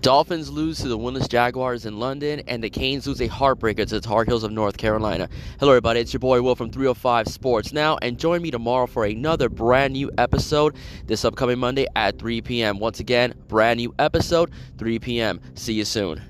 Dolphins lose to the winless Jaguars in London, and the Canes lose a heartbreaker to the Tar Heels of North Carolina. Hello, everybody. It's your boy Will from 305 Sports Now, and join me tomorrow for another brand new episode this upcoming Monday at 3 p.m. Once again, brand new episode, 3 p.m. See you soon.